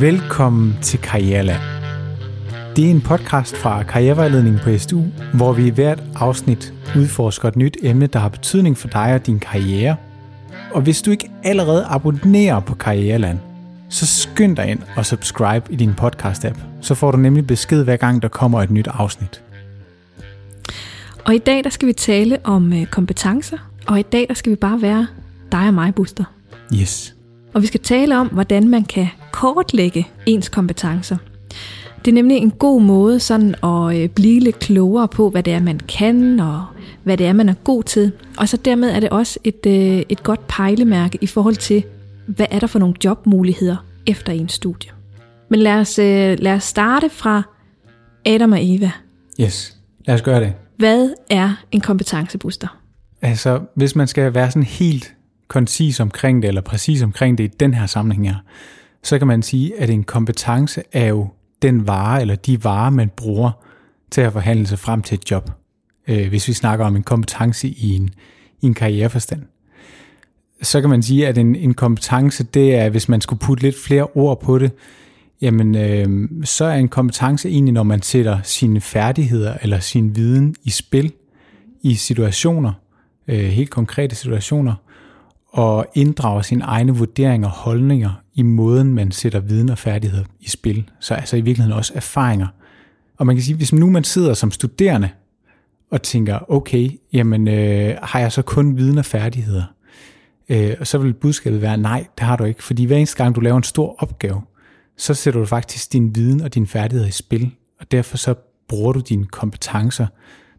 Velkommen til Karriereland. Det er en podcast fra Karrierevejledning på SDU, hvor vi i hvert afsnit udforsker et nyt emne, der har betydning for dig og din karriere. Og hvis du ikke allerede abonnerer på Karriereland, så skynd dig ind og subscribe i din podcast-app. Så får du nemlig besked hver gang, der kommer et nyt afsnit. Og i dag der skal vi tale om øh, kompetencer, og i dag der skal vi bare være dig og mig, Buster. Yes. Og vi skal tale om, hvordan man kan kortlægge ens kompetencer. Det er nemlig en god måde sådan at øh, blive lidt klogere på, hvad det er, man kan, og hvad det er, man er god til. Og så dermed er det også et, øh, et godt pejlemærke i forhold til, hvad er der for nogle jobmuligheder efter en studie. Men lad os, øh, lad os starte fra Adam og Eva. Yes, lad os gøre det. Hvad er en kompetencebooster? Altså, hvis man skal være sådan helt koncis omkring det, eller præcis omkring det i den her sammenhæng her, så kan man sige, at en kompetence er jo den vare, eller de varer, man bruger til at forhandle sig frem til et job. Øh, hvis vi snakker om en kompetence i en, i en karriereforstand. Så kan man sige, at en, en kompetence, det er, hvis man skulle putte lidt flere ord på det, jamen øh, så er en kompetence egentlig, når man sætter sine færdigheder eller sin viden i spil i situationer, øh, helt konkrete situationer, og inddrage sine egne vurderinger og holdninger i måden, man sætter viden og færdigheder i spil. Så altså i virkeligheden også erfaringer. Og man kan sige, hvis nu man sidder som studerende og tænker, okay, jamen øh, har jeg så kun viden og færdigheder? Øh, og så vil budskabet være, nej, det har du ikke. Fordi hver eneste gang, du laver en stor opgave, så sætter du faktisk din viden og din færdigheder i spil. Og derfor så bruger du dine kompetencer,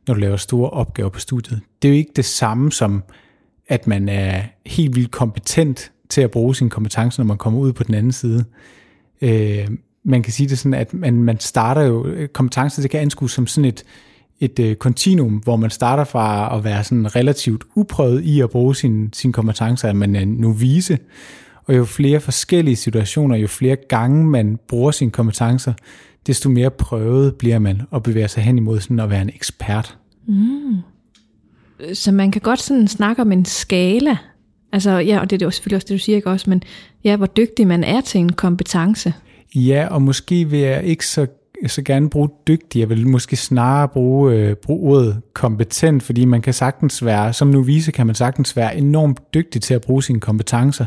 når du laver store opgaver på studiet. Det er jo ikke det samme som, at man er helt vildt kompetent til at bruge sine kompetencer, når man kommer ud på den anden side. Øh, man kan sige det sådan, at man, man starter jo, øh, kompetencer det kan anskues som sådan et, et øh, kontinuum, hvor man starter fra at være sådan relativt uprøvet i at bruge sine, sin kompetencer, at man er novise, og jo flere forskellige situationer, jo flere gange man bruger sine kompetencer, desto mere prøvet bliver man og bevæger sig hen imod sådan at være en ekspert. Mm. Så man kan godt sådan snakke om en skala. Altså, ja, og det er jo selvfølgelig også det, du siger, ikke også? Men ja, hvor dygtig man er til en kompetence. Ja, og måske vil jeg ikke så, så gerne bruge dygtig. Jeg vil måske snarere bruge, øh, bruge ordet kompetent, fordi man kan sagtens være, som novise kan man sagtens være enormt dygtig til at bruge sine kompetencer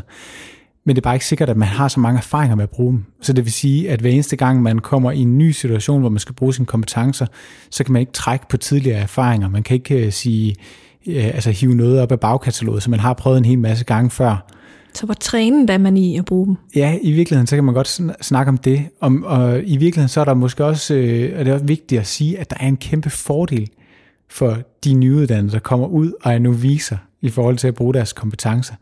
men det er bare ikke sikkert, at man har så mange erfaringer med at bruge dem. Så det vil sige, at hver eneste gang, man kommer i en ny situation, hvor man skal bruge sine kompetencer, så kan man ikke trække på tidligere erfaringer. Man kan ikke øh, sige, uh, altså hive noget op af bagkataloget, som man har prøvet en hel masse gange før. Så hvor trænet er man i at bruge dem? Ja, i virkeligheden, så kan man godt snakke om det. Om, og i virkeligheden, så er der måske også, øh, og det er også vigtigt at sige, at der er en kæmpe fordel for de nyuddannede, der kommer ud og er nu viser i forhold til at bruge deres kompetencer.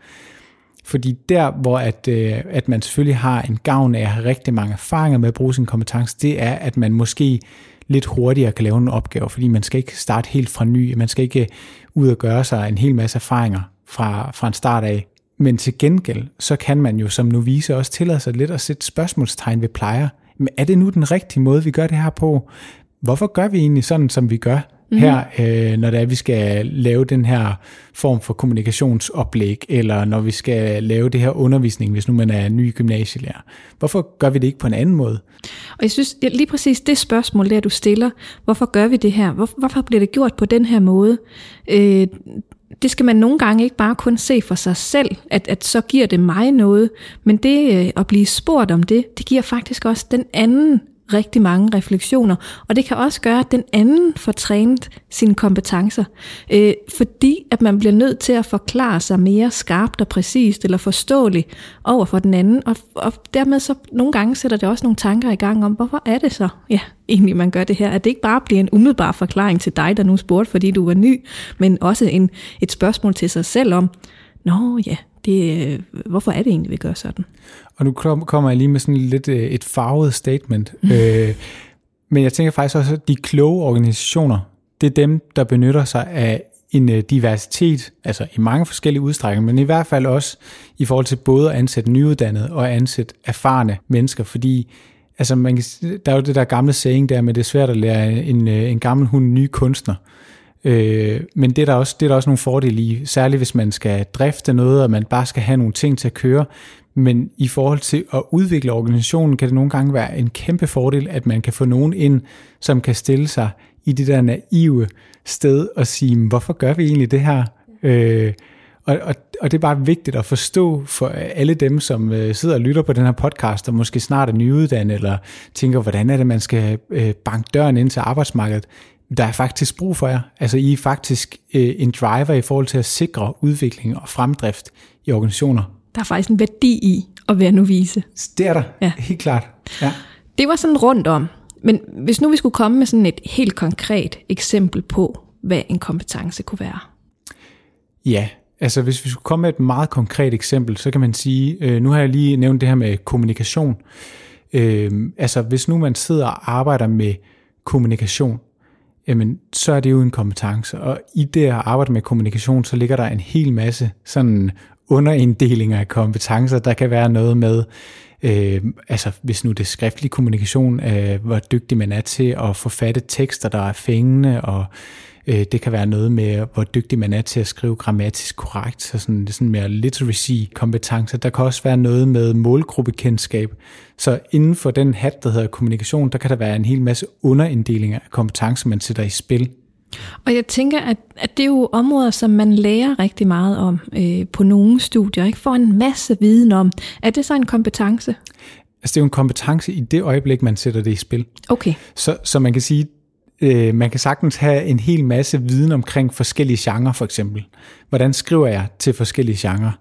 Fordi der, hvor at, øh, at man selvfølgelig har en gavn af at have rigtig mange erfaringer med at bruge sin kompetence, det er, at man måske lidt hurtigere kan lave en opgave, fordi man skal ikke starte helt fra ny, man skal ikke øh, ud og gøre sig en hel masse erfaringer fra, fra en start af. Men til gengæld, så kan man jo som novice også tillade sig lidt at sætte spørgsmålstegn ved plejer. Men er det nu den rigtige måde, vi gør det her på? Hvorfor gør vi egentlig sådan, som vi gør? Mm. her, øh, når det er, vi skal lave den her form for kommunikationsoplæg, eller når vi skal lave det her undervisning, hvis nu man er ny gymnasielærer. Hvorfor gør vi det ikke på en anden måde? Og jeg synes lige præcis det spørgsmål, der du stiller, hvorfor gør vi det her? Hvor, hvorfor bliver det gjort på den her måde? Øh, det skal man nogle gange ikke bare kun se for sig selv, at, at så giver det mig noget, men det øh, at blive spurgt om det, det giver faktisk også den anden rigtig mange refleksioner, og det kan også gøre, at den anden får trænet sine kompetencer, øh, fordi at man bliver nødt til at forklare sig mere skarpt og præcist eller forståeligt over for den anden, og, og dermed så nogle gange sætter det også nogle tanker i gang om, hvorfor er det så, ja, egentlig man gør det her, at det ikke bare bliver en umiddelbar forklaring til dig, der nu spurgte, fordi du var ny, men også en, et spørgsmål til sig selv om, nå ja, det, øh, hvorfor er det egentlig, vi gør sådan? Og nu kommer jeg lige med sådan lidt øh, et farvet statement. Øh, men jeg tænker faktisk også, at de kloge organisationer, det er dem, der benytter sig af en øh, diversitet, altså i mange forskellige udstrækninger, men i hvert fald også i forhold til både at ansætte nyuddannede og ansætte erfarne mennesker, fordi altså man kan, der er jo det der gamle saying der med, det er svært at lære en, en gammel hund ny kunstner. Øh, Øh, men det er, der også, det er der også nogle fordele i, særligt hvis man skal drifte noget, og man bare skal have nogle ting til at køre. Men i forhold til at udvikle organisationen, kan det nogle gange være en kæmpe fordel, at man kan få nogen ind, som kan stille sig i det der naive sted og sige, hvorfor gør vi egentlig det her? Øh, og, og, og det er bare vigtigt at forstå for alle dem, som øh, sidder og lytter på den her podcast, og måske snart er nyuddannet, eller tænker, hvordan er det, man skal øh, banke døren ind til arbejdsmarkedet. Der er faktisk brug for jer. Altså I er faktisk øh, en driver i forhold til at sikre udvikling og fremdrift i organisationer. Der er faktisk en værdi i at være novise. Det er der, ja. helt klart. Ja. Det var sådan rundt om. Men hvis nu vi skulle komme med sådan et helt konkret eksempel på, hvad en kompetence kunne være. Ja, altså hvis vi skulle komme med et meget konkret eksempel, så kan man sige, øh, nu har jeg lige nævnt det her med kommunikation. Øh, altså hvis nu man sidder og arbejder med kommunikation, jamen så er det jo en kompetence. Og i det at arbejde med kommunikation, så ligger der en hel masse sådan underinddelinger af kompetencer. Der kan være noget med, øh, altså hvis nu det er skriftlig kommunikation, øh, hvor dygtig man er til at forfatte tekster, der er fængende, og øh, det kan være noget med, hvor dygtig man er til at skrive grammatisk korrekt, så sådan, sådan mere literacy-kompetencer. Der kan også være noget med målgruppekendskab. Så inden for den hat, der hedder kommunikation, der kan der være en hel masse underinddelinger af kompetencer, man sætter i spil. Og jeg tænker, at, at det er jo områder, som man lærer rigtig meget om øh, på nogle studier, ikke? får en masse viden om. Er det så en kompetence? Altså det er jo en kompetence i det øjeblik, man sætter det i spil. Okay. Så, så man kan sige, øh, man kan sagtens have en hel masse viden omkring forskellige genrer for eksempel. Hvordan skriver jeg til forskellige genrer?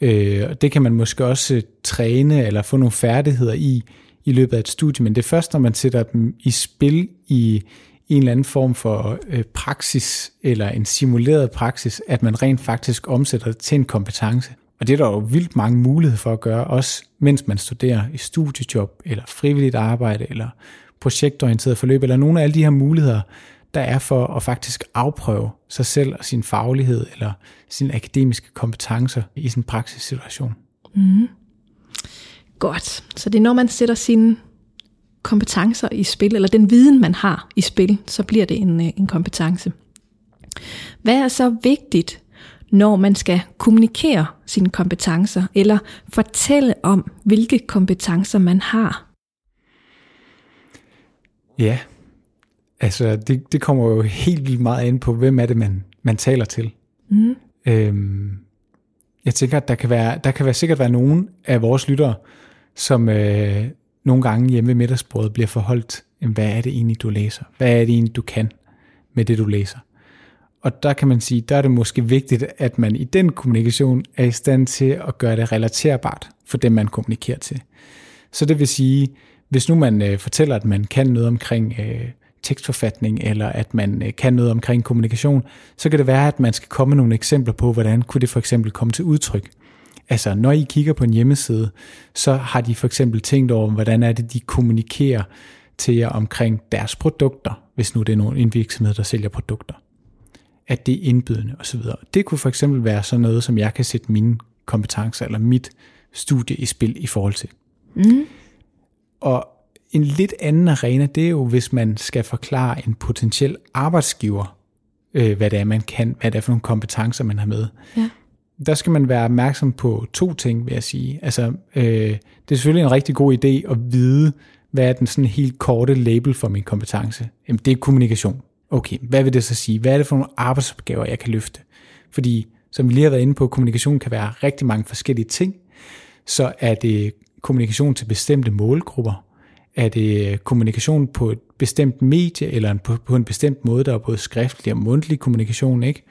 Øh, det kan man måske også øh, træne eller få nogle færdigheder i i løbet af et studie, men det er først, når man sætter dem i spil i, en eller anden form for øh, praksis, eller en simuleret praksis, at man rent faktisk omsætter det til en kompetence. Og det er der jo vildt mange muligheder for at gøre, også mens man studerer i studiejob, eller frivilligt arbejde, eller projektorienteret forløb, eller nogle af alle de her muligheder, der er for at faktisk afprøve sig selv og sin faglighed, eller sine akademiske kompetencer i sin praksissituation. Mm. Godt. Så det er når man sætter sine kompetencer i spil, eller den viden, man har i spil, så bliver det en, øh, en kompetence. Hvad er så vigtigt, når man skal kommunikere sine kompetencer, eller fortælle om, hvilke kompetencer man har? Ja, altså det, det kommer jo helt vildt meget ind på, hvem er det, man, man taler til. Mm. Øhm, jeg tænker, at der kan, være, der kan være sikkert være nogen af vores lyttere, som, øh, nogle gange hjemme ved middagsbordet bliver forholdt, hvad er det egentlig, du læser? Hvad er det egentlig, du kan med det, du læser? Og der kan man sige, der er det måske vigtigt, at man i den kommunikation er i stand til at gøre det relaterbart for dem, man kommunikerer til. Så det vil sige, hvis nu man øh, fortæller, at man kan noget omkring øh, tekstforfatning, eller at man øh, kan noget omkring kommunikation, så kan det være, at man skal komme med nogle eksempler på, hvordan kunne det for eksempel komme til udtryk. Altså, når I kigger på en hjemmeside, så har de for eksempel tænkt over, hvordan er det, de kommunikerer til jer omkring deres produkter, hvis nu det er en virksomhed, der sælger produkter. At det er indbydende osv. Det kunne for eksempel være sådan noget, som jeg kan sætte mine kompetencer eller mit studie i spil i forhold til. Mm. Og en lidt anden arena, det er jo, hvis man skal forklare en potentiel arbejdsgiver, øh, hvad det er, man kan, hvad det er for nogle kompetencer, man har med. Ja der skal man være opmærksom på to ting, vil jeg sige. Altså, øh, det er selvfølgelig en rigtig god idé at vide, hvad er den sådan helt korte label for min kompetence? Jamen, det er kommunikation. Okay, hvad vil det så sige? Hvad er det for nogle arbejdsopgaver, jeg kan løfte? Fordi, som vi lige har været inde på, kommunikation kan være rigtig mange forskellige ting. Så er det kommunikation til bestemte målgrupper? Er det kommunikation på et bestemt medie, eller på, på en bestemt måde, der er både skriftlig og mundtlig kommunikation, ikke?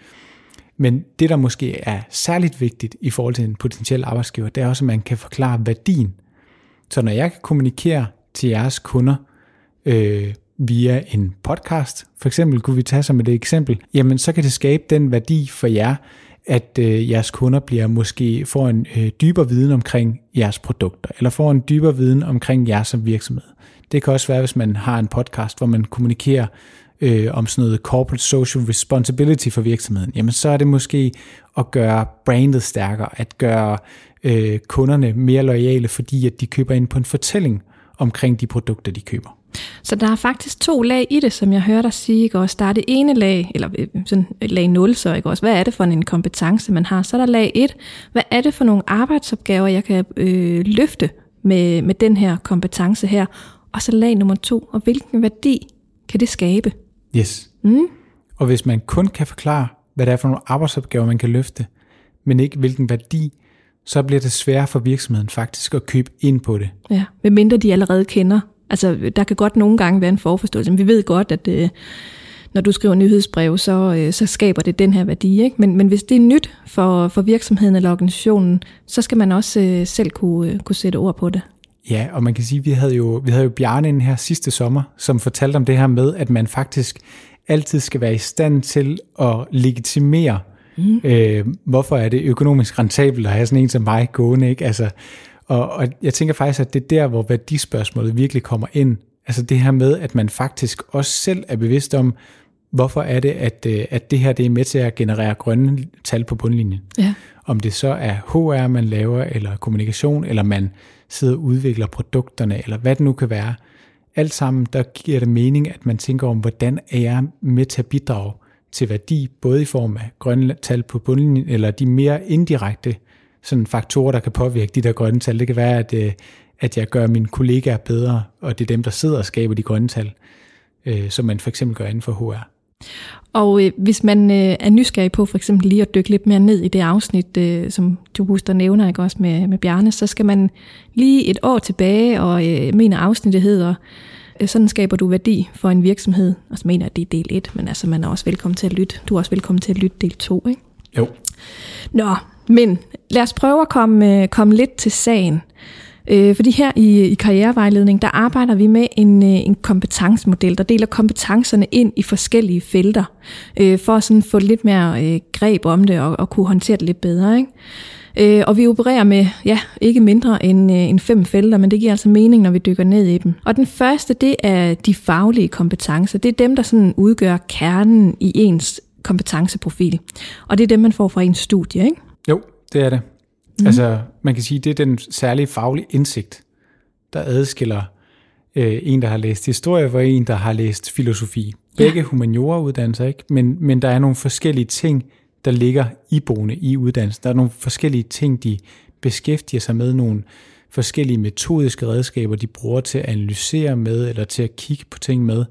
Men det, der måske er særligt vigtigt i forhold til en potentiel arbejdsgiver, det er også, at man kan forklare værdien. Så når jeg kan kommunikere til jeres kunder øh, via en podcast, for eksempel kunne vi tage som et eksempel, jamen så kan det skabe den værdi for jer, at øh, jeres kunder bliver måske får en øh, dybere viden omkring jeres produkter, eller får en dybere viden omkring jer som virksomhed. Det kan også være, hvis man har en podcast, hvor man kommunikerer øh, om sådan noget corporate social responsibility for virksomheden, jamen så er det måske at gøre brandet stærkere, at gøre øh, kunderne mere lojale, fordi at de køber ind på en fortælling omkring de produkter, de køber. Så der er faktisk to lag i det, som jeg hører dig sige. Ikke? Også der er det ene lag, eller øh, sådan lag 0, så ikke? Også, hvad er det for en kompetence, man har? Så er der lag 1. Hvad er det for nogle arbejdsopgaver, jeg kan øh, løfte med, med den her kompetence her? Og så lag nummer to, og hvilken værdi kan det skabe? Yes. Mm? Og hvis man kun kan forklare, hvad det er for nogle arbejdsopgaver, man kan løfte, men ikke hvilken værdi, så bliver det sværere for virksomheden faktisk at købe ind på det. Ja, medmindre de allerede kender. Altså, der kan godt nogle gange være en forforståelse, men vi ved godt, at øh, når du skriver nyhedsbrev, så, øh, så skaber det den her værdi. Ikke? Men, men hvis det er nyt for, for virksomheden eller organisationen, så skal man også øh, selv kunne, øh, kunne sætte ord på det. Ja, og man kan sige, at vi havde jo, vi havde jo Bjarne ind her sidste sommer, som fortalte om det her med, at man faktisk altid skal være i stand til at legitimere, mm. øh, hvorfor er det økonomisk rentabelt at have sådan en som mig gående, ikke? Altså, og, og jeg tænker faktisk, at det er der, hvor værdispørgsmålet virkelig kommer ind. Altså det her med, at man faktisk også selv er bevidst om, hvorfor er det, at, øh, at det her det er med til at generere grønne tal på bundlinjen. Ja. Om det så er HR, man laver, eller kommunikation, eller man sidder og udvikler produkterne, eller hvad det nu kan være. Alt sammen, der giver det mening, at man tænker om, hvordan er jeg med til at bidrage til værdi, både i form af grønne tal på bundlinjen, eller de mere indirekte sådan faktorer, der kan påvirke de der grønne tal. Det kan være, at, øh, at jeg gør mine kollegaer bedre, og det er dem, der sidder og skaber de grønne tal, øh, som man for eksempel gør inden for HR. Og øh, hvis man øh, er nysgerrig på for eksempel lige at dykke lidt mere ned i det afsnit, øh, som Joe Buster nævner, ikke også med, med Bjarne, så skal man lige et år tilbage, og øh, mener afsnittet hedder, øh, sådan skaber du værdi for en virksomhed. Og så mener jeg, det er del 1, men altså man er også velkommen til at lytte. Du er også velkommen til at lytte del 2, ikke? Jo. Nå, men lad os prøve at komme, øh, komme lidt til sagen. Øh, fordi her i, i karrierevejledning, der arbejder vi med en, øh, en kompetencemodel, der deler kompetencerne ind i forskellige felter, øh, for at sådan få lidt mere øh, greb om det og, og kunne håndtere det lidt bedre. Ikke? Øh, og vi opererer med, ja, ikke mindre end, øh, end fem felter, men det giver altså mening, når vi dykker ned i dem. Og den første, det er de faglige kompetencer. Det er dem, der sådan udgør kernen i ens kompetenceprofil. Og det er dem, man får fra ens studie, ikke? Jo, det er det. Mm. Altså, man kan sige, det er den særlige faglige indsigt, der adskiller øh, en, der har læst historie, og en, der har læst filosofi. Begge ja. humaniora-uddannelser, ikke? Men, men der er nogle forskellige ting, der ligger iboende i uddannelsen. Der er nogle forskellige ting, de beskæftiger sig med, nogle forskellige metodiske redskaber, de bruger til at analysere med, eller til at kigge på ting med.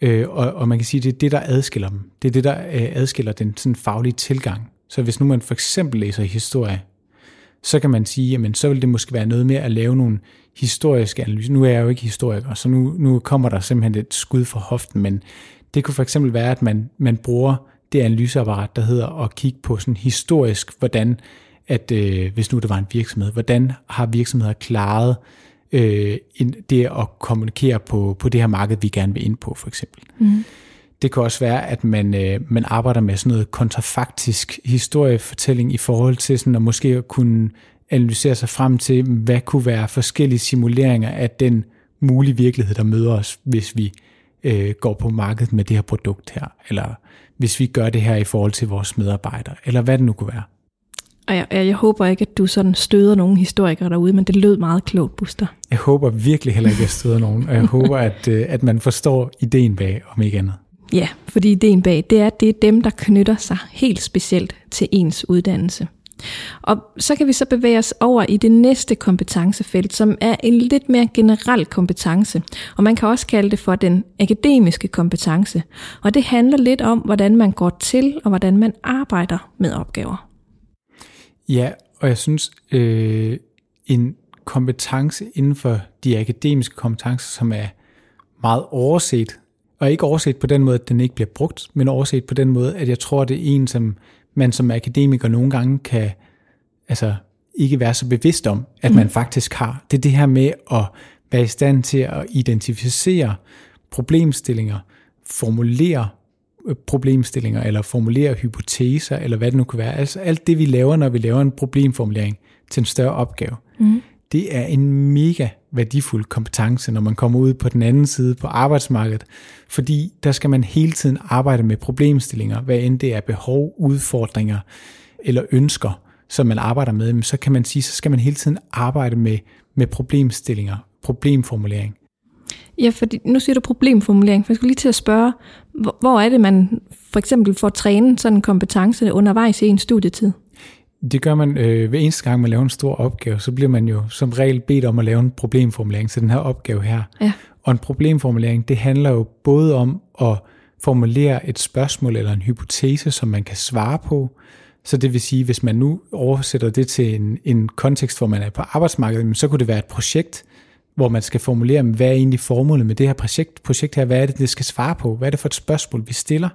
Øh, og, og man kan sige, det er det, der adskiller dem. Det er det, der øh, adskiller den sådan faglige tilgang. Så hvis nu man for eksempel læser historie, så kan man sige, jamen så vil det måske være noget med at lave nogle historiske analyser. Nu er jeg jo ikke historiker, så nu, nu kommer der simpelthen et skud for hoften, men det kunne for eksempel være, at man, man bruger det analyseapparat, der hedder at kigge på sådan historisk, hvordan at øh, hvis nu det var en virksomhed, hvordan har virksomheder klaret øh, det at kommunikere på, på det her marked, vi gerne vil ind på, for eksempel. Mm. Det kan også være, at man, øh, man arbejder med sådan noget kontrafaktisk historiefortælling i forhold til sådan at måske kunne analysere sig frem til, hvad kunne være forskellige simuleringer af den mulige virkelighed, der møder os, hvis vi øh, går på markedet med det her produkt her, eller hvis vi gør det her i forhold til vores medarbejdere, eller hvad det nu kunne være. Og jeg, jeg håber ikke, at du sådan støder nogen historikere derude, men det lød meget klogt, Buster. Jeg håber virkelig heller ikke, at jeg støder nogen, og jeg håber, at, øh, at man forstår ideen bag, om ikke andet. Ja, fordi ideen bag, det er, at det er dem, der knytter sig helt specielt til ens uddannelse. Og så kan vi så bevæge os over i det næste kompetencefelt, som er en lidt mere generel kompetence. Og man kan også kalde det for den akademiske kompetence. Og det handler lidt om, hvordan man går til og hvordan man arbejder med opgaver. Ja, og jeg synes, øh, en kompetence inden for de akademiske kompetencer, som er meget overset, og ikke overset på den måde, at den ikke bliver brugt, men overset på den måde, at jeg tror, det er en, som man som akademiker nogle gange kan altså, ikke være så bevidst om, at mm. man faktisk har. Det er det her med at være i stand til at identificere problemstillinger, formulere øh, problemstillinger, eller formulere hypoteser, eller hvad det nu kan være. Altså alt det, vi laver, når vi laver en problemformulering til en større opgave, mm. det er en mega værdifuld kompetence, når man kommer ud på den anden side på arbejdsmarkedet, fordi der skal man hele tiden arbejde med problemstillinger, hvad end det er behov, udfordringer eller ønsker, som man arbejder med, så kan man sige, så skal man hele tiden arbejde med, med problemstillinger, problemformulering. Ja, fordi nu siger du problemformulering, for jeg skulle lige til at spørge, hvor, hvor er det, man for eksempel får trænet sådan en kompetence undervejs i en studietid? Det gør man øh, hver eneste gang, man laver en stor opgave, så bliver man jo som regel bedt om at lave en problemformulering til den her opgave her. Ja. Og en problemformulering, det handler jo både om at formulere et spørgsmål eller en hypotese, som man kan svare på. Så det vil sige, hvis man nu oversætter det til en, en kontekst, hvor man er på arbejdsmarkedet, så kunne det være et projekt, hvor man skal formulere, hvad er egentlig formålet med det her projekt, projekt her, hvad er det, det skal svare på, hvad er det for et spørgsmål, vi stiller.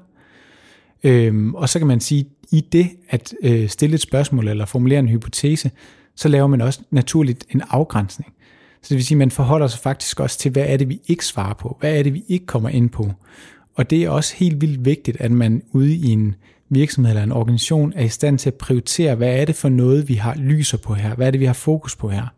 Øhm, og så kan man sige, i det at øh, stille et spørgsmål eller formulere en hypotese, så laver man også naturligt en afgrænsning. Så det vil sige, at man forholder sig faktisk også til, hvad er det, vi ikke svarer på? Hvad er det, vi ikke kommer ind på? Og det er også helt vildt vigtigt, at man ude i en virksomhed eller en organisation er i stand til at prioritere, hvad er det for noget, vi har lyser på her? Hvad er det, vi har fokus på her?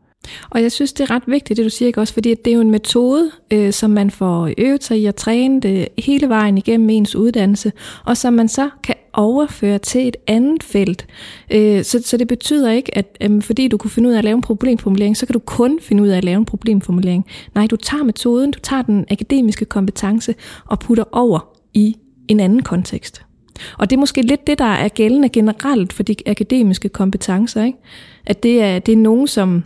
Og jeg synes, det er ret vigtigt, det du siger, ikke også? Fordi det er jo en metode, øh, som man får øvet sig i at træne det hele vejen igennem ens uddannelse, og som man så kan overføre til et andet felt. Øh, så, så det betyder ikke, at øh, fordi du kunne finde ud af at lave en problemformulering, så kan du kun finde ud af at lave en problemformulering. Nej, du tager metoden, du tager den akademiske kompetence og putter over i en anden kontekst. Og det er måske lidt det, der er gældende generelt for de akademiske kompetencer. Ikke? At det er, det er nogen, som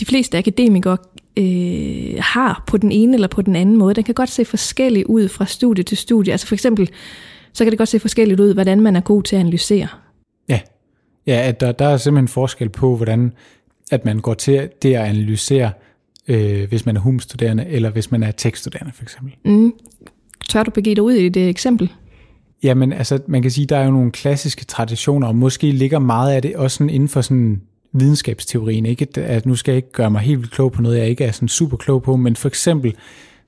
de fleste akademikere øh, har på den ene eller på den anden måde. Den kan godt se forskellig ud fra studie til studie. Altså for eksempel, så kan det godt se forskelligt ud, hvordan man er god til at analysere. Ja, ja at der, der er simpelthen forskel på, hvordan at man går til det at analysere, øh, hvis man er HUM-studerende, eller hvis man er tekststuderende for eksempel. Mm. Tør du begive dig ud i det eksempel? Jamen, altså, man kan sige, der er jo nogle klassiske traditioner, og måske ligger meget af det også sådan inden for sådan videnskabsteorien. Ikke at nu skal jeg ikke gøre mig helt vildt klog på noget, jeg ikke er sådan super klog på, men for eksempel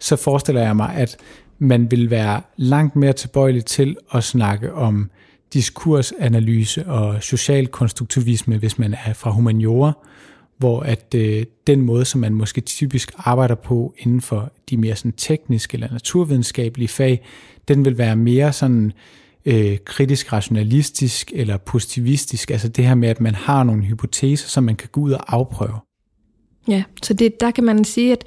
så forestiller jeg mig, at man vil være langt mere tilbøjelig til at snakke om diskursanalyse og social konstruktivisme, hvis man er fra humaniora, hvor at øh, den måde, som man måske typisk arbejder på inden for de mere sådan tekniske eller naturvidenskabelige fag, den vil være mere sådan øh, kritisk rationalistisk eller positivistisk, altså det her med, at man har nogle hypoteser, som man kan gå ud og afprøve. Ja, så det, der kan man sige, at,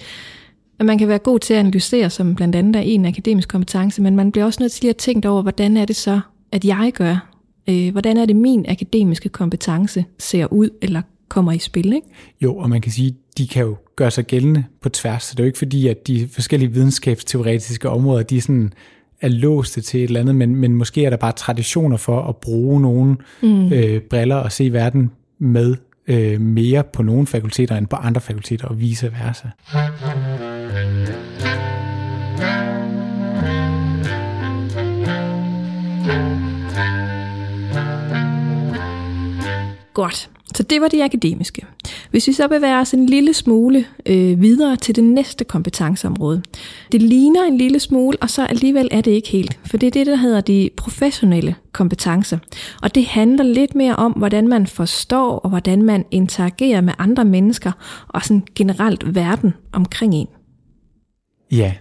at man kan være god til at analysere, som blandt andet er en akademisk kompetence, men man bliver også nødt til lige at tænke over, hvordan er det så, at jeg gør? Øh, hvordan er det, min akademiske kompetence ser ud eller kommer i spil? Ikke? Jo, og man kan sige, de kan jo gøre sig gældende på tværs, så det er jo ikke fordi, at de forskellige videnskabsteoretiske områder, de er sådan er låste til et eller andet, men, men måske er der bare traditioner for at bruge nogle mm. øh, briller og se verden med øh, mere på nogle fakulteter end på andre fakulteter og vice versa. Godt. Så det var det akademiske. Hvis vi så bevæger os en lille smule øh, videre til det næste kompetenceområde. Det ligner en lille smule, og så alligevel er det ikke helt. For det er det, der hedder de professionelle kompetencer. Og det handler lidt mere om, hvordan man forstår og hvordan man interagerer med andre mennesker og sådan generelt verden omkring en. Ja,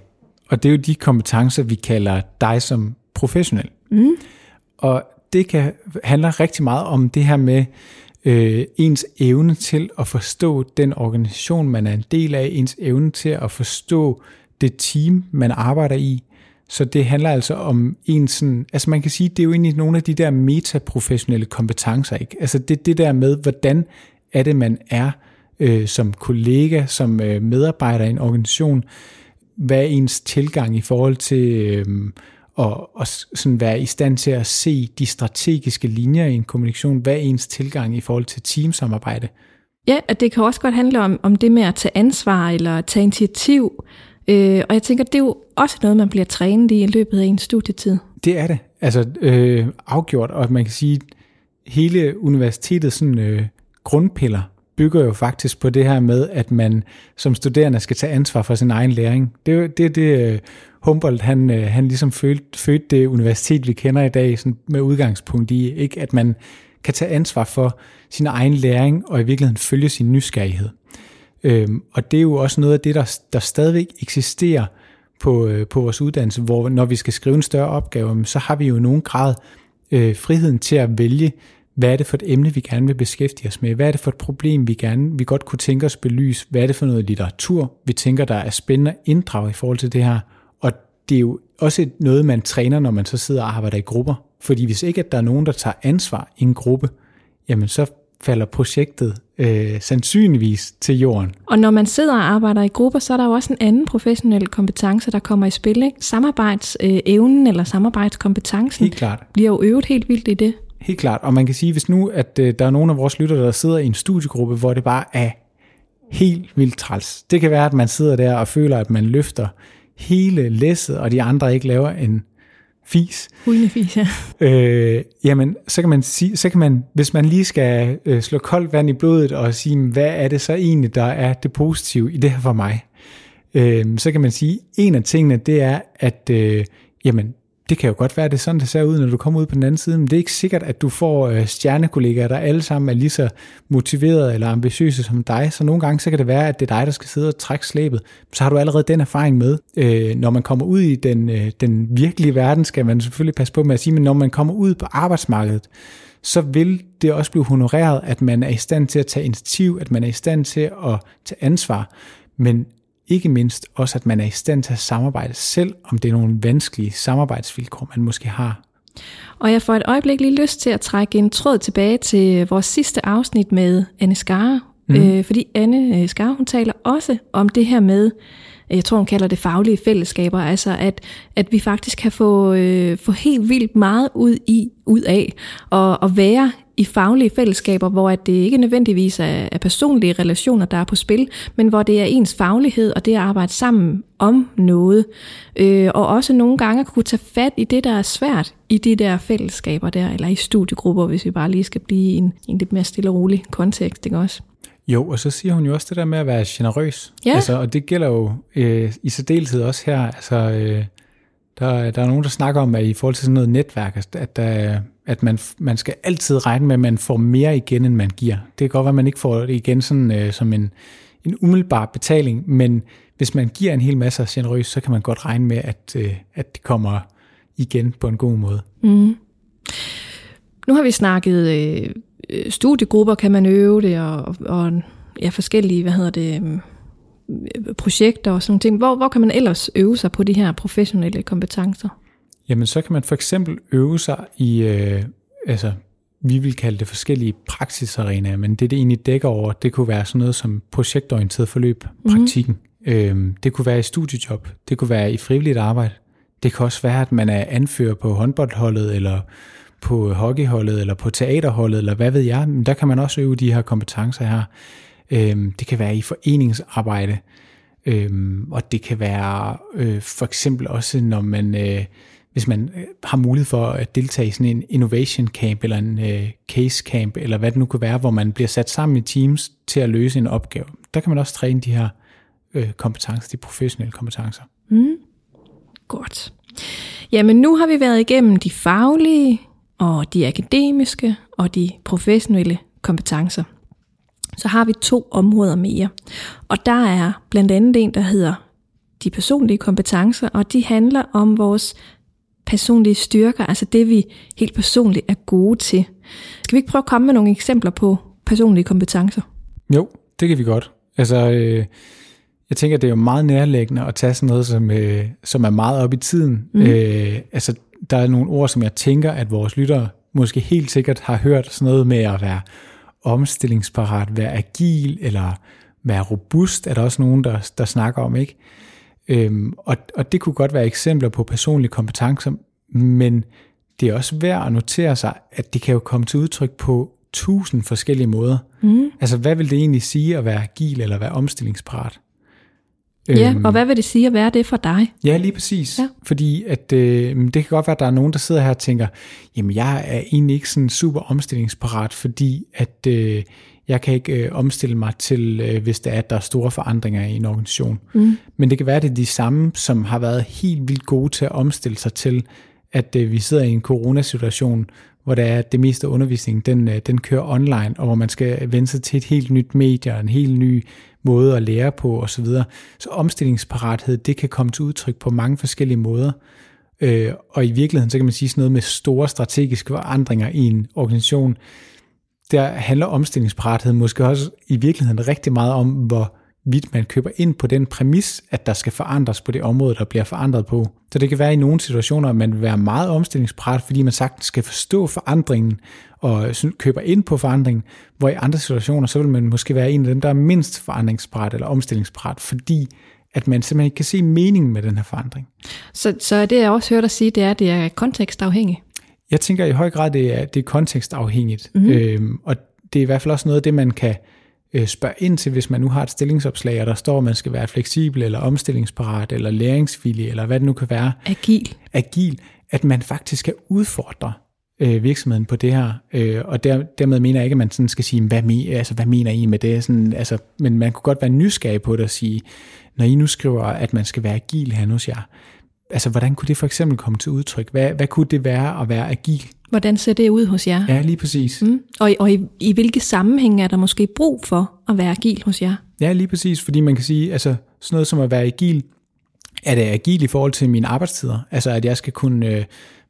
og det er jo de kompetencer, vi kalder dig som professionel. Mm. Og det kan handler rigtig meget om det her med, øh, ens evne til at forstå den organisation, man er en del af, ens evne til at forstå det team, man arbejder i. Så det handler altså om en sådan, altså man kan sige, det er jo egentlig nogle af de der metaprofessionelle kompetencer, ikke? Altså det, det der med, hvordan er det, man er øh, som kollega, som øh, medarbejder i en organisation, hvad er ens tilgang i forhold til øh, og, og sådan være i stand til at se de strategiske linjer i en kommunikation. Hvad er ens tilgang i forhold til teamsamarbejde? Ja, og det kan også godt handle om, om det med at tage ansvar eller tage initiativ. Øh, og jeg tænker, det er jo også noget, man bliver trænet i i løbet af en studietid. Det er det. Altså øh, afgjort, og man kan sige, hele universitetets sådan, øh, grundpiller bygger jo faktisk på det her med, at man som studerende skal tage ansvar for sin egen læring. Det er det, det øh, Humboldt, han, øh, han ligesom fødte, fødte det universitet, vi kender i dag, sådan med udgangspunkt i, ikke at man kan tage ansvar for sin egen læring, og i virkeligheden følge sin nysgerrighed. Øhm, og det er jo også noget af det, der, der stadigvæk eksisterer på, øh, på vores uddannelse, hvor når vi skal skrive en større opgave, så har vi jo i nogen grad øh, friheden til at vælge, hvad er det for et emne, vi gerne vil beskæftige os med? Hvad er det for et problem, vi gerne vi godt kunne tænke os belyse? Hvad er det for noget litteratur, vi tænker, der er spændende at inddrage i forhold til det her? Og det er jo også noget, man træner, når man så sidder og arbejder i grupper. Fordi hvis ikke at der er nogen, der tager ansvar i en gruppe, jamen så falder projektet øh, sandsynligvis til jorden. Og når man sidder og arbejder i grupper, så er der jo også en anden professionel kompetence, der kommer i spil. Ikke? Samarbejdsevnen eller samarbejdskompetencen Helt klart. bliver jo øvet helt vildt i det. Helt klart. Og man kan sige, hvis nu, at øh, der er nogen af vores lyttere, der sidder i en studiegruppe, hvor det bare er helt vildt træls. Det kan være, at man sidder der og føler, at man løfter hele læsset, og de andre ikke laver en fis. Hundefis, ja. Øh, jamen, så kan man sige, så kan man, hvis man lige skal øh, slå koldt vand i blodet og sige, hvad er det så egentlig, der er det positive i det her for mig? Øh, så kan man sige, en af tingene, det er, at øh, jamen, det kan jo godt være, at det er sådan, det ser ud, når du kommer ud på den anden side, men det er ikke sikkert, at du får øh, stjernekollegaer, der alle sammen er lige så motiverede eller ambitiøse som dig, så nogle gange så kan det være, at det er dig, der skal sidde og trække slæbet. Så har du allerede den erfaring med. Øh, når man kommer ud i den, øh, den virkelige verden, skal man selvfølgelig passe på med at sige, men når man kommer ud på arbejdsmarkedet, så vil det også blive honoreret, at man er i stand til at tage initiativ, at man er i stand til at tage ansvar. Men ikke mindst også, at man er i stand til at samarbejde, selv om det er nogle vanskelige samarbejdsvilkår, man måske har. Og jeg får et øjeblik lige lyst til at trække en tråd tilbage til vores sidste afsnit med Anne Skare. Mm. Øh, fordi Anne øh, Skare, hun taler også om det her med, jeg tror hun kalder det faglige fællesskaber, altså at, at vi faktisk kan få, øh, få helt vildt meget ud, i, ud af at, at være i faglige fællesskaber, hvor at det ikke nødvendigvis er, er personlige relationer, der er på spil, men hvor det er ens faglighed og det at arbejde sammen om noget. Øh, og også nogle gange at kunne tage fat i det, der er svært i de der fællesskaber der, eller i studiegrupper, hvis vi bare lige skal blive i en, en lidt mere stille og rolig kontekst, ikke også? Jo, og så siger hun jo også det der med at være generøs. Ja. Altså, og det gælder jo øh, i særdeleshed også her. Altså, øh, der, der er nogen, der snakker om, at i forhold til sådan noget netværk, at, der, at man, man skal altid regne med, at man får mere igen, end man giver. Det kan godt være, at man ikke får det igen sådan, øh, som en, en umiddelbar betaling, men hvis man giver en hel masse generøst, så kan man godt regne med, at, øh, at det kommer igen på en god måde. Mm. Nu har vi snakket øh, øh, studiegrupper, kan man øve det, og, og ja, forskellige, hvad hedder det, mm, øh, projekter og sådan nogle ting. Hvor, hvor kan man ellers øve sig på de her professionelle kompetencer? Jamen, så kan man for eksempel øve sig i, øh, altså, vi vil kalde det forskellige praksisarenaer, men det, det egentlig dækker over, det kunne være sådan noget som projektorienteret forløb, praktikken. Mm. Øhm, det kunne være i studiejob, det kunne være i frivilligt arbejde. Det kan også være, at man er anfører på håndboldholdet, eller på hockeyholdet, eller på teaterholdet, eller hvad ved jeg. Men der kan man også øve de her kompetencer her. Øhm, det kan være i foreningsarbejde, øhm, og det kan være øh, for eksempel også, når man, øh, hvis man øh, har mulighed for at deltage i sådan en innovation camp, eller en øh, case camp, eller hvad det nu kan være, hvor man bliver sat sammen i teams til at løse en opgave. Der kan man også træne de her øh, kompetencer, de professionelle kompetencer. Mm. Godt. Jamen nu har vi været igennem de faglige, og de akademiske, og de professionelle kompetencer så har vi to områder mere. Og der er blandt andet en, der hedder de personlige kompetencer, og de handler om vores personlige styrker, altså det vi helt personligt er gode til. Skal vi ikke prøve at komme med nogle eksempler på personlige kompetencer? Jo, det kan vi godt. Altså, øh, jeg tænker, det er jo meget nærlæggende at tage sådan noget, som, øh, som er meget op i tiden. Mm. Øh, altså, der er nogle ord, som jeg tænker, at vores lyttere måske helt sikkert har hørt sådan noget med at være omstillingsparat, være agil eller være robust, er der også nogen, der, der snakker om, ikke? Øhm, og, og det kunne godt være eksempler på personlige kompetencer, men det er også værd at notere sig, at det kan jo komme til udtryk på tusind forskellige måder. Mm. Altså, hvad vil det egentlig sige at være agil eller være omstillingsparat? Ja, øhm, og hvad vil det sige at være det for dig? Ja, lige præcis. Ja. Fordi at, øh, det kan godt være, at der er nogen, der sidder her og tænker, jamen jeg er egentlig ikke sådan super omstillingsparat, fordi at øh, jeg kan ikke øh, omstille mig til, øh, hvis der er, at der er store forandringer i en organisation. Mm. Men det kan være, at det er de samme, som har været helt vildt gode til at omstille sig til, at øh, vi sidder i en coronasituation, hvor der er det meste af undervisningen, den, øh, den kører online, og hvor man skal vende sig til et helt nyt medie, og en helt ny måde at lære på osv. Så, så omstillingsparathed, det kan komme til udtryk på mange forskellige måder. Øh, og i virkeligheden, så kan man sige sådan noget med store strategiske forandringer i en organisation, der handler omstillingsparathed måske også i virkeligheden rigtig meget om, hvor vidt man køber ind på den præmis, at der skal forandres på det område, der bliver forandret på. Så det kan være i nogle situationer, at man vil være meget omstillingsparat, fordi man sagtens skal forstå forandringen og køber ind på forandringen, hvor i andre situationer, så vil man måske være en af dem, der er mindst forandringsparat eller omstillingsparat, fordi at man simpelthen ikke kan se meningen med den her forandring. Så, så det jeg også hørt dig sige, det er, at det er kontekstafhængigt? Jeg tænker i høj grad, det er, det er kontekstafhængigt. Mm-hmm. Øhm, og det er i hvert fald også noget af det, man kan øh, spørge ind til, hvis man nu har et stillingsopslag, og der står, at man skal være fleksibel, eller omstillingsparat, eller læringsvillig, eller hvad det nu kan være. Agil. Agil. At man faktisk skal udfordre øh, virksomheden på det her, øh, og der, dermed mener jeg ikke, at man sådan skal sige, hvad, me, altså, hvad mener I med det? Sådan, altså, men man kunne godt være nysgerrig på det og sige, når I nu skriver, at man skal være agil her hos jer, altså hvordan kunne det for eksempel komme til udtryk? Hvad, hvad kunne det være at være agil? Hvordan ser det ud hos jer? Ja, lige præcis. Mm. Og, og i, i hvilke sammenhænge er der måske brug for at være agil hos jer? Ja, lige præcis, fordi man kan sige, altså sådan noget som at være agil, er det agil i forhold til mine arbejdstider? Altså at jeg skal kunne øh,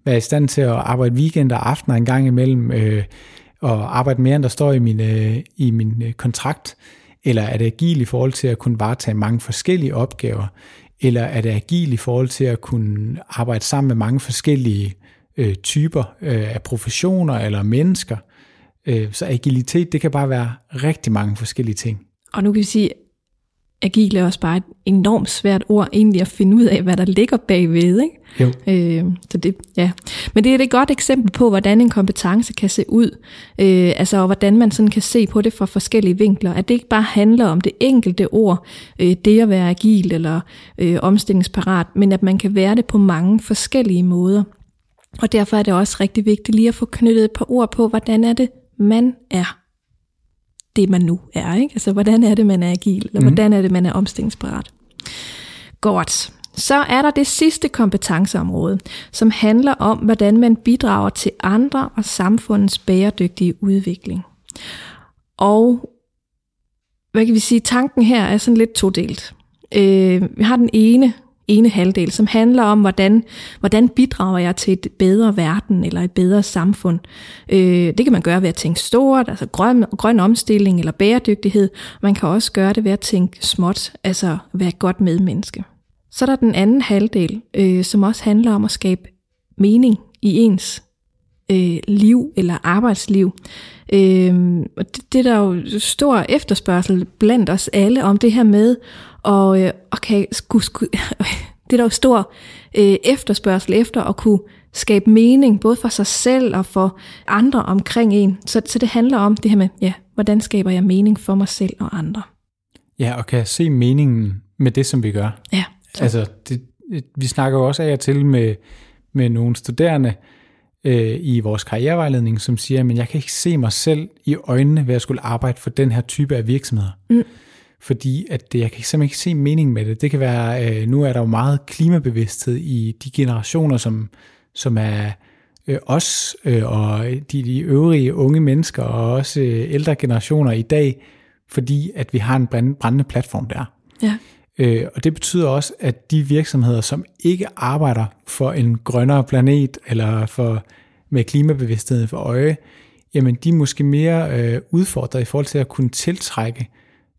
være i stand til at arbejde weekend og aftener en gang imellem, øh, og arbejde mere, end der står i min, øh, i min øh, kontrakt? Eller er det agil i forhold til at kunne varetage mange forskellige opgaver? Eller er det agil i forhold til at kunne arbejde sammen med mange forskellige øh, typer øh, af professioner eller mennesker? Øh, så agilitet, det kan bare være rigtig mange forskellige ting. Og nu kan vi sige, agil er også bare et enormt svært ord egentlig at finde ud af, hvad der ligger bagved. Ikke? Jo. Øh, så det, ja. Men det er et godt eksempel på, hvordan en kompetence kan se ud. Øh, altså, og hvordan man sådan kan se på det fra forskellige vinkler. At det ikke bare handler om det enkelte ord, øh, det at være agil eller øh, omstillingsparat, men at man kan være det på mange forskellige måder. Og derfor er det også rigtig vigtigt lige at få knyttet et par ord på, hvordan er det, man er det, man nu er. Ikke? Altså, hvordan er det, man er agil, eller mm. hvordan er det, man er omstillingsparat. Godt. Så er der det sidste kompetenceområde, som handler om, hvordan man bidrager til andre og samfundets bæredygtige udvikling. Og hvad kan vi sige, tanken her er sådan lidt todelt. Øh, vi har den ene ene halvdel, som handler om, hvordan, hvordan bidrager jeg til et bedre verden eller et bedre samfund. Øh, det kan man gøre ved at tænke stort, altså grøn, grøn omstilling eller bæredygtighed. Man kan også gøre det ved at tænke småt, altså være et godt medmenneske. Så er der den anden halvdel, øh, som også handler om at skabe mening i ens øh, liv eller arbejdsliv. Øh, og det, det er der jo stor efterspørgsel blandt os alle om det her med og øh, okay, sku, sku, det er der jo stor øh, efterspørgsel efter at kunne skabe mening, både for sig selv og for andre omkring en. Så, så det handler om det her med, ja, hvordan skaber jeg mening for mig selv og andre. Ja, og kan se meningen med det, som vi gør. Ja. Så. Altså, det, vi snakker jo også af og til med, med nogle studerende øh, i vores karrierevejledning, som siger, at jeg kan ikke se mig selv i øjnene ved at skulle arbejde for den her type af virksomheder. Mm fordi at det, jeg kan simpelthen ikke se mening med det. Det kan være, øh, nu er der jo meget klimabevidsthed i de generationer, som, som er øh, os øh, og de, de øvrige unge mennesker og også øh, ældre generationer i dag, fordi at vi har en brændende platform der. Ja. Øh, og det betyder også, at de virksomheder, som ikke arbejder for en grønnere planet eller for med klimabevidstheden for øje, jamen de er måske mere øh, udfordret i forhold til at kunne tiltrække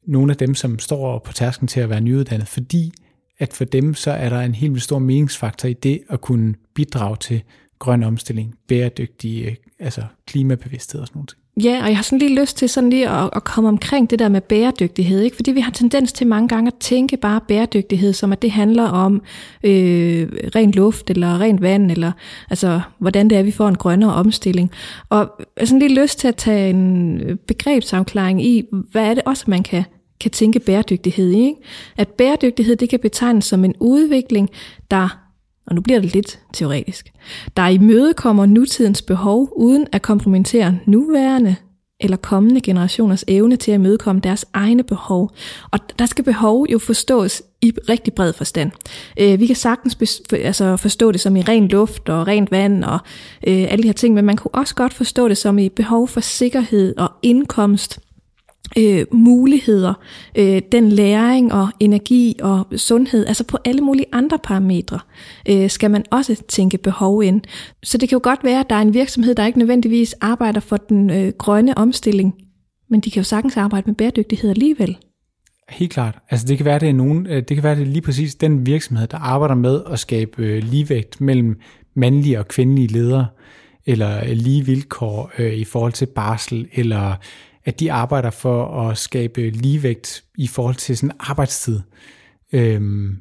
nogle af dem, som står på tærsken til at være nyuddannet, fordi at for dem så er der en helt vildt stor meningsfaktor i det at kunne bidrage til grøn omstilling, bæredygtig, øh, altså klimabevidsthed og sådan noget. Ja, og jeg har sådan lige lyst til sådan lige at, at komme omkring det der med bæredygtighed, ikke? fordi vi har tendens til mange gange at tænke bare bæredygtighed, som at det handler om øh, ren luft eller rent vand, eller altså hvordan det er, vi får en grønnere omstilling. Og jeg har sådan lige lyst til at tage en begrebsafklaring i, hvad er det også, man kan kan tænke bæredygtighed i. Ikke? At bæredygtighed det kan betegnes som en udvikling, der, og nu bliver det lidt teoretisk, der imødekommer nutidens behov uden at kompromittere nuværende eller kommende generationers evne til at imødekomme deres egne behov. Og der skal behov jo forstås i rigtig bred forstand. Øh, vi kan sagtens altså forstå det som i ren luft og rent vand og øh, alle de her ting, men man kunne også godt forstå det som i behov for sikkerhed og indkomst, øh, muligheder, øh, den læring og energi og sundhed, altså på alle mulige andre parametre, øh, skal man også tænke behov ind. Så det kan jo godt være, at der er en virksomhed, der ikke nødvendigvis arbejder for den øh, grønne omstilling, men de kan jo sagtens arbejde med bæredygtighed alligevel. Helt klart. Altså det kan være, det er nogen, øh, det kan være, det er lige præcis den virksomhed, der arbejder med at skabe øh, ligevægt mellem mandlige og kvindelige ledere, eller øh, lige vilkår øh, i forhold til barsel, eller at de arbejder for at skabe ligevægt i forhold til sådan arbejdstid. Øhm,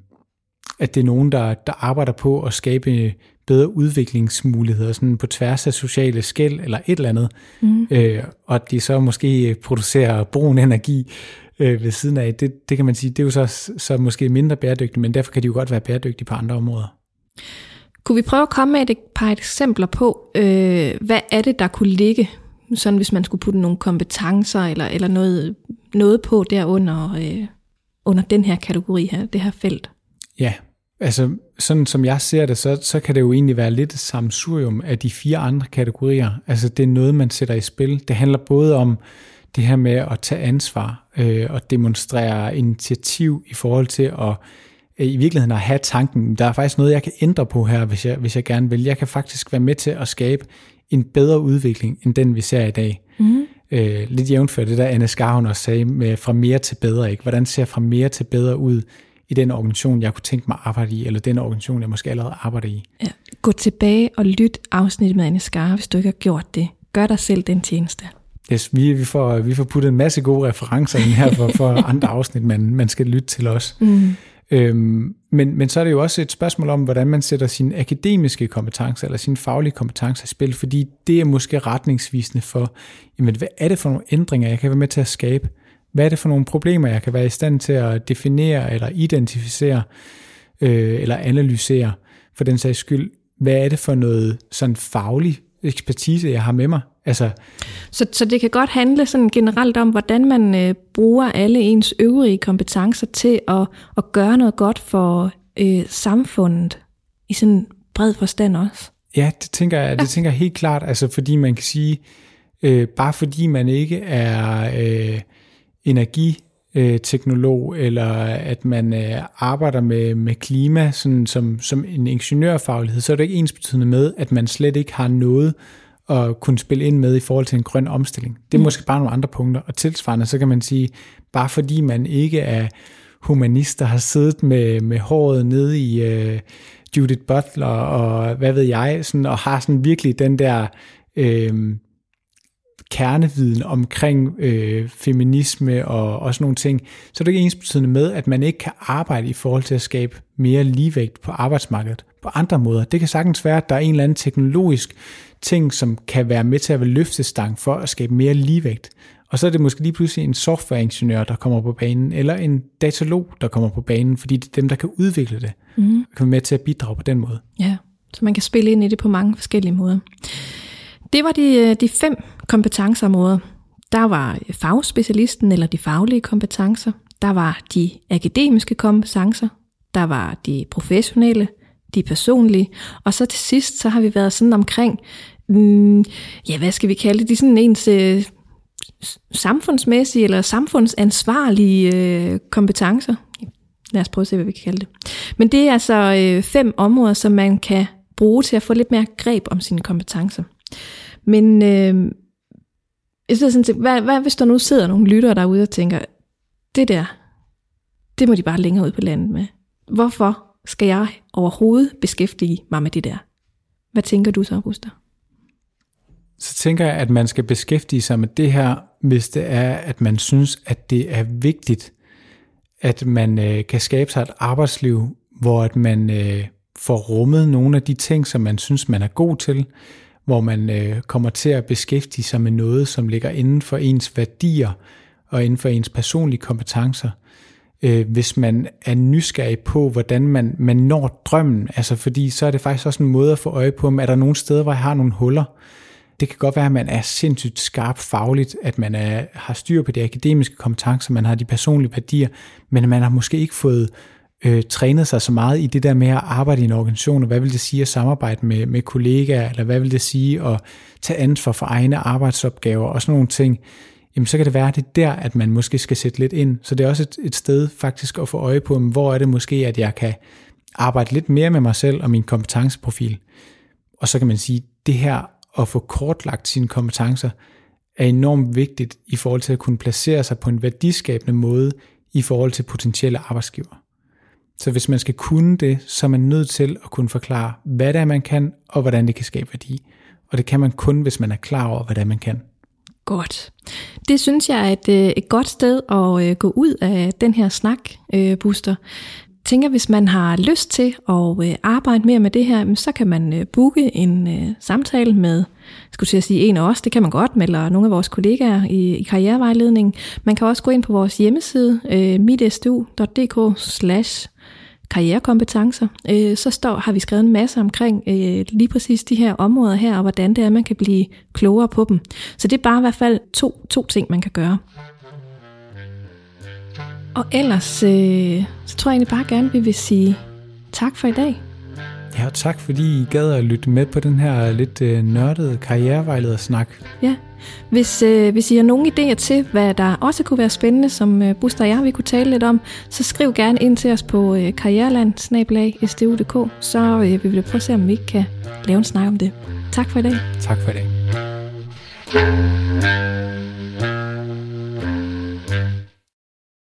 at det er nogen, der, der arbejder på at skabe bedre udviklingsmuligheder sådan på tværs af sociale skæld eller et eller andet. Mm. Øh, og at de så måske producerer brun energi øh, ved siden af. Det, det kan man sige, det er jo så, så måske mindre bæredygtigt, men derfor kan de jo godt være bæredygtige på andre områder. Kunne vi prøve at komme med et par eksempler på, øh, hvad er det, der kunne ligge sådan hvis man skulle putte nogle kompetencer eller, eller noget, noget på derunder øh, under den her kategori her, det her felt. Ja, altså sådan som jeg ser det, så, så kan det jo egentlig være lidt et samsurium af de fire andre kategorier. Altså det er noget, man sætter i spil. Det handler både om det her med at tage ansvar øh, og demonstrere initiativ i forhold til at øh, i virkeligheden at have tanken, der er faktisk noget, jeg kan ændre på her, hvis jeg, hvis jeg gerne vil. Jeg kan faktisk være med til at skabe en bedre udvikling, end den vi ser i dag. Mm. Øh, lidt jævnført det der Anne Skarhund også sagde, med fra mere til bedre. Ikke? Hvordan ser fra mere til bedre ud i den organisation, jeg kunne tænke mig at arbejde i, eller den organisation, jeg måske allerede arbejder i. Ja. Gå tilbage og lyt afsnittet med Anne Skar, hvis du ikke har gjort det. Gør dig selv den tjeneste. Yes, vi, vi, får, vi får puttet en masse gode referencer ind her for, for andre afsnit, man, man skal lytte til os. Mm. Øhm, men, men så er det jo også et spørgsmål om, hvordan man sætter sine akademiske kompetencer eller sine faglige kompetencer i spil, fordi det er måske retningsvisende for, jamen, hvad er det for nogle ændringer, jeg kan være med til at skabe? Hvad er det for nogle problemer, jeg kan være i stand til at definere eller identificere øh, eller analysere for den sags skyld? Hvad er det for noget sådan faglig ekspertise, jeg har med mig? Altså, så, så det kan godt handle sådan generelt om, hvordan man øh, bruger alle ens øvrige kompetencer til at, at gøre noget godt for øh, samfundet i sådan bred forstand også. Ja, det tænker jeg, det tænker jeg helt klart, altså fordi man kan sige, øh, bare fordi man ikke er øh, energiteknolog, eller at man øh, arbejder med, med klima sådan som, som en ingeniørfaglighed, så er det ikke ens betydende med, at man slet ikke har noget at kunne spille ind med i forhold til en grøn omstilling. Det er mm. måske bare nogle andre punkter. Og tilsvarende, så kan man sige, bare fordi man ikke er humanist, der har siddet med, med håret nede i uh, Judith Butler og hvad ved jeg, sådan, og har sådan virkelig den der øh, kerneviden omkring øh, feminisme og, og sådan nogle ting, så er det ikke ens betydende med, at man ikke kan arbejde i forhold til at skabe mere ligevægt på arbejdsmarkedet på andre måder. Det kan sagtens være, at der er en eller anden teknologisk ting, som kan være med til at være løftestang for at skabe mere ligevægt. Og så er det måske lige pludselig en softwareingeniør, der kommer på banen, eller en datalog, der kommer på banen, fordi det er dem, der kan udvikle det, mm. kan være med til at bidrage på den måde. Ja, så man kan spille ind i det på mange forskellige måder. Det var de, øh, de fem kompetenceområder. Der var fagspecialisten eller de faglige kompetencer. Der var de akademiske kompetencer. Der var de professionelle, de personlige. Og så til sidst, så har vi været sådan omkring, mm, ja, hvad skal vi kalde det? De er sådan ens øh, samfundsmæssige eller samfundsansvarlige øh, kompetencer. Lad os prøve at se, hvad vi kan kalde det. Men det er altså øh, fem områder, som man kan bruge til at få lidt mere greb om sine kompetencer. Men øh, jeg sidder sådan til, hvad, hvad hvis der nu sidder nogle lyttere derude og tænker, det der, det må de bare længere ud på landet med. Hvorfor skal jeg overhovedet beskæftige mig med det der? Hvad tænker du så, Buster? Så tænker jeg, at man skal beskæftige sig med det her, hvis det er, at man synes, at det er vigtigt, at man øh, kan skabe sig et arbejdsliv, hvor at man øh, får rummet nogle af de ting, som man synes, man er god til, hvor man øh, kommer til at beskæftige sig med noget, som ligger inden for ens værdier og inden for ens personlige kompetencer – øh, hvis man er nysgerrig på, hvordan man, man når drømmen. Altså fordi så er det faktisk også en måde at få øje på, om er der nogle steder, hvor jeg har nogle huller. Det kan godt være, at man er sindssygt skarp fagligt, at man er, har styr på de akademiske kompetencer, man har de personlige værdier, men man har måske ikke fået øh, trænet sig så meget i det der med at arbejde i en organisation, og hvad vil det sige at samarbejde med, med kollegaer, eller hvad vil det sige at tage ansvar for egne arbejdsopgaver og sådan nogle ting jamen så kan det være, at det er der, at man måske skal sætte lidt ind. Så det er også et, et sted faktisk at få øje på, hvor er det måske, at jeg kan arbejde lidt mere med mig selv og min kompetenceprofil. Og så kan man sige, det her at få kortlagt sine kompetencer, er enormt vigtigt i forhold til at kunne placere sig på en værdiskabende måde i forhold til potentielle arbejdsgiver. Så hvis man skal kunne det, så er man nødt til at kunne forklare, hvad det er, man kan, og hvordan det kan skabe værdi. Og det kan man kun, hvis man er klar over, hvad det er, man kan. Godt. Det synes jeg er et, øh, et godt sted at øh, gå ud af den her snak, øh, Buster. Jeg tænker, hvis man har lyst til at arbejde mere med det her, så kan man booke en samtale med, skulle jeg sige en af os, det kan man godt, eller nogle af vores kollegaer i, i karrierevejledning. Man kan også gå ind på vores hjemmeside, mitstu.dk slash karrierekompetencer, øh, så står, har vi skrevet en masse omkring øh, lige præcis de her områder her, og hvordan det er, man kan blive klogere på dem. Så det er bare i hvert fald to, to ting, man kan gøre. Og ellers, øh, så tror jeg egentlig bare gerne, vi vil sige tak for i dag. Ja, og tak fordi I gad at lytte med på den her lidt øh, nørdede karrierevejledersnak. Ja, hvis, øh, hvis I har nogle idéer til, hvad der også kunne være spændende, som øh, Buster og jeg vi kunne tale lidt om, så skriv gerne ind til os på øh, karriereland så øh, vi vil prøve at se, om vi ikke kan lave en snak om det. Tak for i dag. Tak for i dag.